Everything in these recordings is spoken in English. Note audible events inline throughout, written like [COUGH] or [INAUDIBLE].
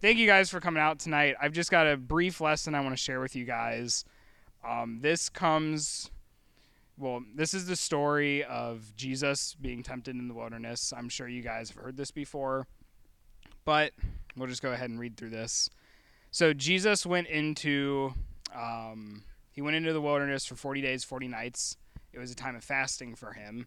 thank you guys for coming out tonight. I've just got a brief lesson I want to share with you guys. Um, this comes, well, this is the story of Jesus being tempted in the wilderness. I'm sure you guys have heard this before, but we'll just go ahead and read through this. So Jesus went into, um, he went into the wilderness for 40 days, 40 nights. It was a time of fasting for him.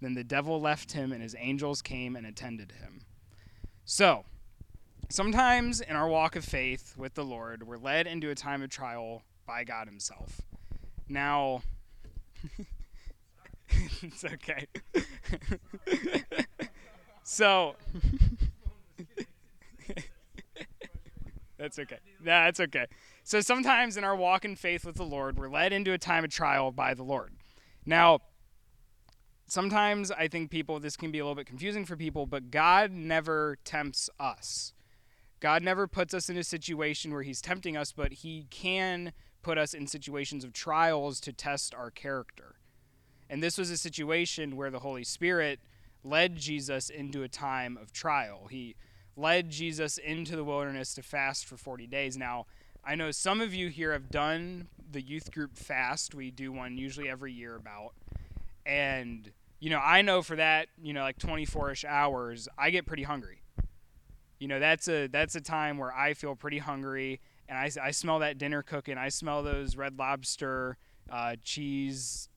Then the devil left him, and his angels came and attended him. So, sometimes in our walk of faith with the Lord, we're led into a time of trial by God Himself. Now, [LAUGHS] it's okay. [LAUGHS] so, [LAUGHS] that's okay. That's okay. So sometimes in our walk in faith with the Lord, we're led into a time of trial by the Lord. Now, sometimes I think people, this can be a little bit confusing for people, but God never tempts us. God never puts us in a situation where He's tempting us, but He can put us in situations of trials to test our character. And this was a situation where the Holy Spirit led Jesus into a time of trial. He led Jesus into the wilderness to fast for 40 days. Now, I know some of you here have done the youth group fast. We do one usually every year about. And you know, I know for that, you know, like 24ish hours, I get pretty hungry. You know, that's a that's a time where I feel pretty hungry, and I, I smell that dinner cooking. I smell those Red Lobster uh, cheese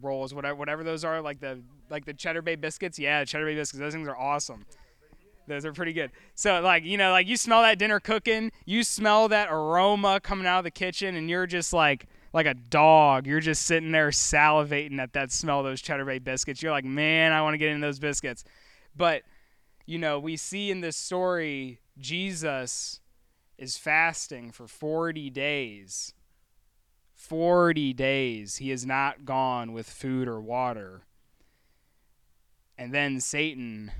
rolls, whatever whatever those are, like the like the Cheddar Bay biscuits. Yeah, Cheddar Bay biscuits. Those things are awesome. Those are pretty good. So like you know, like you smell that dinner cooking, you smell that aroma coming out of the kitchen, and you're just like like a dog. You're just sitting there salivating at that smell of those Cheddar Bay biscuits. You're like, man, I want to get in those biscuits. But, you know, we see in this story, Jesus is fasting for 40 days. 40 days. He has not gone with food or water. And then Satan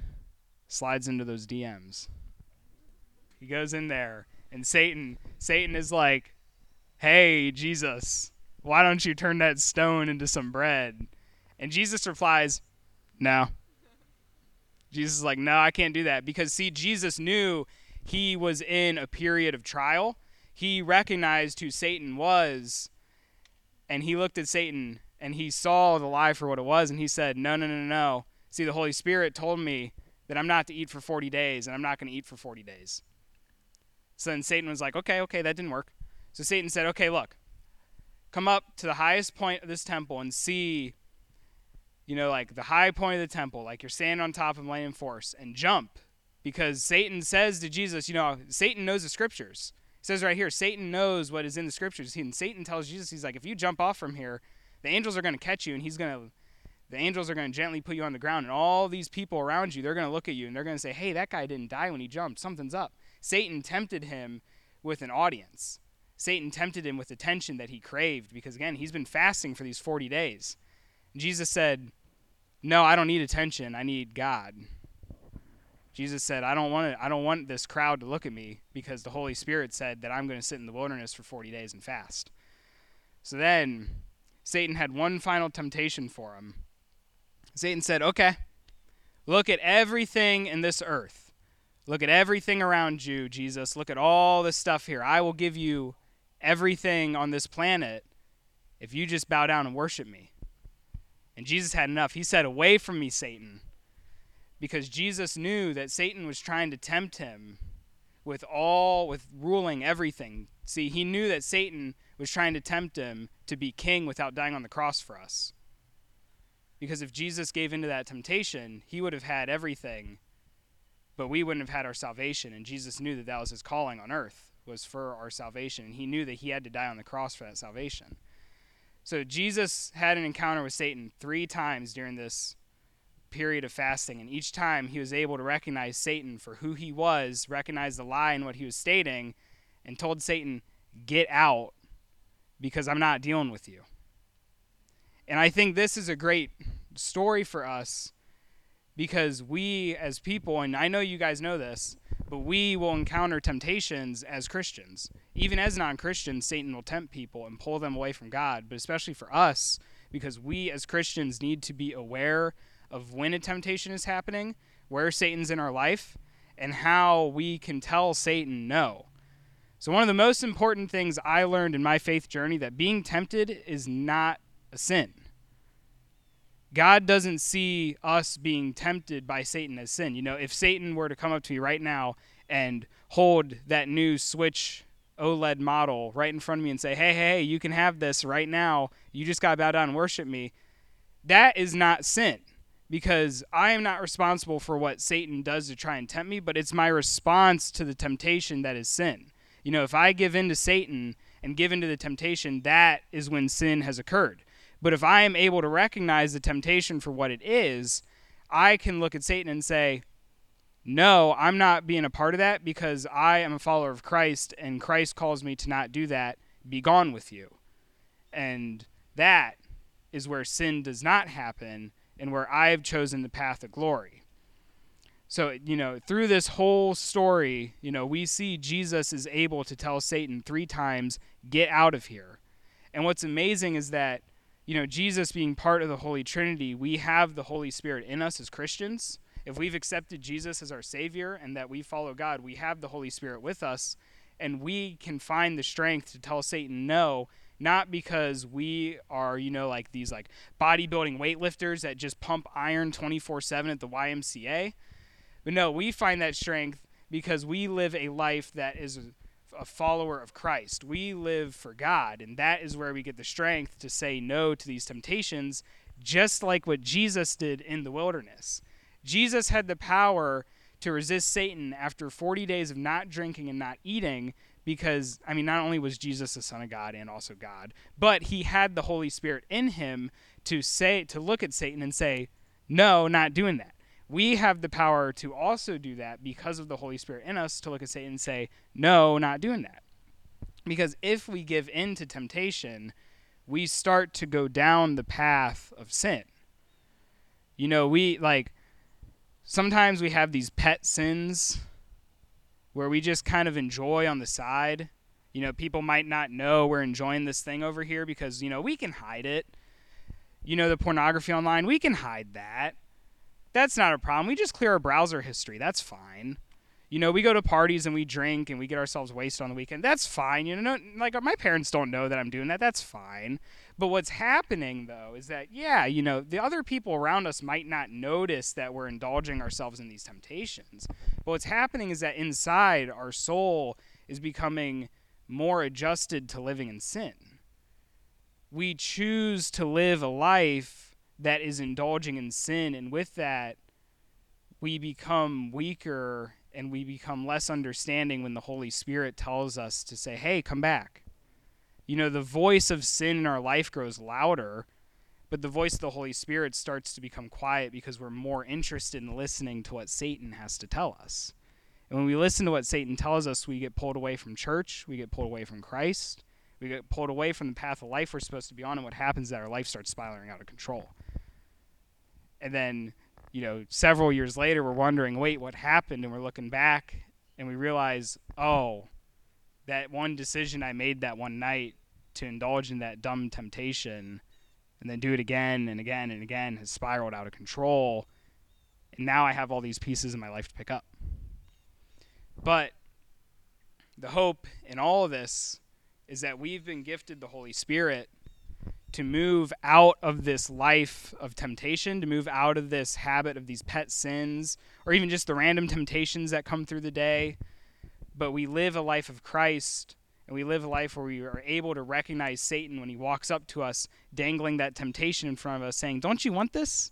slides into those DMs. He goes in there and Satan Satan is like, Hey, Jesus, why don't you turn that stone into some bread? And Jesus replies, No. Jesus is like, No, I can't do that. Because, see, Jesus knew he was in a period of trial. He recognized who Satan was, and he looked at Satan and he saw the lie for what it was, and he said, No, no, no, no. See, the Holy Spirit told me that I'm not to eat for 40 days, and I'm not going to eat for 40 days. So then Satan was like, Okay, okay, that didn't work. So Satan said, Okay, look, come up to the highest point of this temple and see, you know, like the high point of the temple, like you're standing on top of Millennium Force, and jump. Because Satan says to Jesus, you know, Satan knows the scriptures. It says right here, Satan knows what is in the scriptures. And Satan tells Jesus, he's like, if you jump off from here, the angels are going to catch you, and he's going to, the angels are going to gently put you on the ground, and all these people around you, they're going to look at you, and they're going to say, hey, that guy didn't die when he jumped. Something's up. Satan tempted him with an audience. Satan tempted him with attention that he craved because, again, he's been fasting for these 40 days. Jesus said, No, I don't need attention. I need God. Jesus said, I don't want it, I don't want this crowd to look at me because the Holy Spirit said that I'm going to sit in the wilderness for 40 days and fast. So then Satan had one final temptation for him. Satan said, Okay, look at everything in this earth. Look at everything around you, Jesus. Look at all this stuff here. I will give you everything on this planet if you just bow down and worship me. And Jesus had enough. He said, Away from me, Satan. Because Jesus knew that Satan was trying to tempt him with all with ruling everything. See, he knew that Satan was trying to tempt him to be king without dying on the cross for us. Because if Jesus gave into that temptation, he would have had everything, but we wouldn't have had our salvation. And Jesus knew that that was his calling on earth, was for our salvation. And he knew that he had to die on the cross for that salvation. So Jesus had an encounter with Satan three times during this period of fasting, and each time he was able to recognize Satan for who he was, recognize the lie in what he was stating, and told Satan, Get out because I'm not dealing with you. And I think this is a great story for us because we as people, and I know you guys know this, but we will encounter temptations as Christians. Even as non Christians, Satan will tempt people and pull them away from God, but especially for us, because we as Christians need to be aware of when a temptation is happening, where Satan's in our life, and how we can tell Satan no. So, one of the most important things I learned in my faith journey that being tempted is not a sin. God doesn't see us being tempted by Satan as sin. You know, if Satan were to come up to me right now and hold that new Switch OLED model right in front of me and say, hey, hey, hey, you can have this right now. You just got to bow down and worship me. That is not sin because I am not responsible for what Satan does to try and tempt me, but it's my response to the temptation that is sin. You know, if I give in to Satan and give in to the temptation, that is when sin has occurred. But if I am able to recognize the temptation for what it is, I can look at Satan and say, no, I'm not being a part of that because I am a follower of Christ and Christ calls me to not do that. Be gone with you. And that is where sin does not happen and where I've chosen the path of glory. So, you know, through this whole story, you know, we see Jesus is able to tell Satan three times, get out of here. And what's amazing is that, you know, Jesus being part of the Holy Trinity, we have the Holy Spirit in us as Christians. If we've accepted Jesus as our Savior and that we follow God, we have the Holy Spirit with us, and we can find the strength to tell Satan no not because we are you know like these like bodybuilding weightlifters that just pump iron 24/7 at the YMCA but no we find that strength because we live a life that is a follower of Christ we live for God and that is where we get the strength to say no to these temptations just like what Jesus did in the wilderness Jesus had the power to resist Satan after 40 days of not drinking and not eating because I mean not only was Jesus the son of God and also God, but he had the Holy Spirit in him to say to look at Satan and say, "No, not doing that." We have the power to also do that because of the Holy Spirit in us to look at Satan and say, "No, not doing that." Because if we give in to temptation, we start to go down the path of sin. You know, we like sometimes we have these pet sins where we just kind of enjoy on the side. You know, people might not know we're enjoying this thing over here because, you know, we can hide it. You know, the pornography online, we can hide that. That's not a problem. We just clear our browser history. That's fine. You know, we go to parties and we drink and we get ourselves wasted on the weekend. That's fine. You know, like my parents don't know that I'm doing that. That's fine. But what's happening though is that yeah, you know, the other people around us might not notice that we're indulging ourselves in these temptations. But what's happening is that inside our soul is becoming more adjusted to living in sin. We choose to live a life that is indulging in sin and with that we become weaker and we become less understanding when the Holy Spirit tells us to say, "Hey, come back." you know, the voice of sin in our life grows louder, but the voice of the Holy Spirit starts to become quiet because we're more interested in listening to what Satan has to tell us. And when we listen to what Satan tells us, we get pulled away from church, we get pulled away from Christ, we get pulled away from the path of life we're supposed to be on, and what happens is that our life starts spiraling out of control. And then, you know, several years later, we're wondering, wait, what happened? And we're looking back and we realize, oh, that one decision I made that one night to indulge in that dumb temptation and then do it again and again and again has spiraled out of control. And now I have all these pieces in my life to pick up. But the hope in all of this is that we've been gifted the Holy Spirit to move out of this life of temptation, to move out of this habit of these pet sins, or even just the random temptations that come through the day, but we live a life of Christ and we live a life where we are able to recognize Satan when he walks up to us, dangling that temptation in front of us, saying, Don't you want this?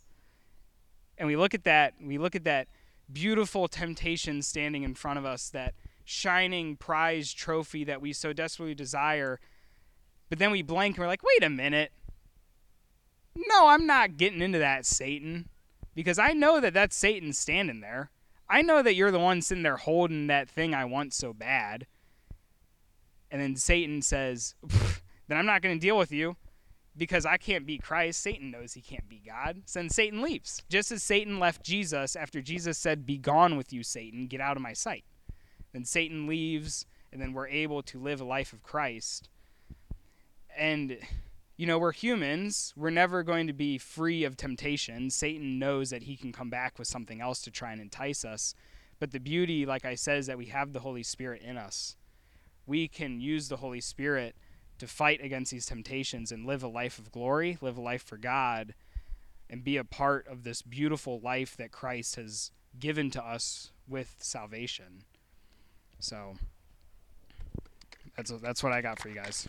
And we look at that, we look at that beautiful temptation standing in front of us, that shining prize trophy that we so desperately desire. But then we blank and we're like, wait a minute. No, I'm not getting into that, Satan. Because I know that that's Satan standing there. I know that you're the one sitting there holding that thing I want so bad. And then Satan says, then I'm not going to deal with you because I can't beat Christ. Satan knows he can't beat God. So then Satan leaves. Just as Satan left Jesus after Jesus said, Be gone with you, Satan, get out of my sight. Then Satan leaves, and then we're able to live a life of Christ. And, you know, we're humans. We're never going to be free of temptation. Satan knows that he can come back with something else to try and entice us. But the beauty, like I said, is that we have the Holy Spirit in us. We can use the Holy Spirit to fight against these temptations and live a life of glory, live a life for God, and be a part of this beautiful life that Christ has given to us with salvation. So that's that's what I got for you guys.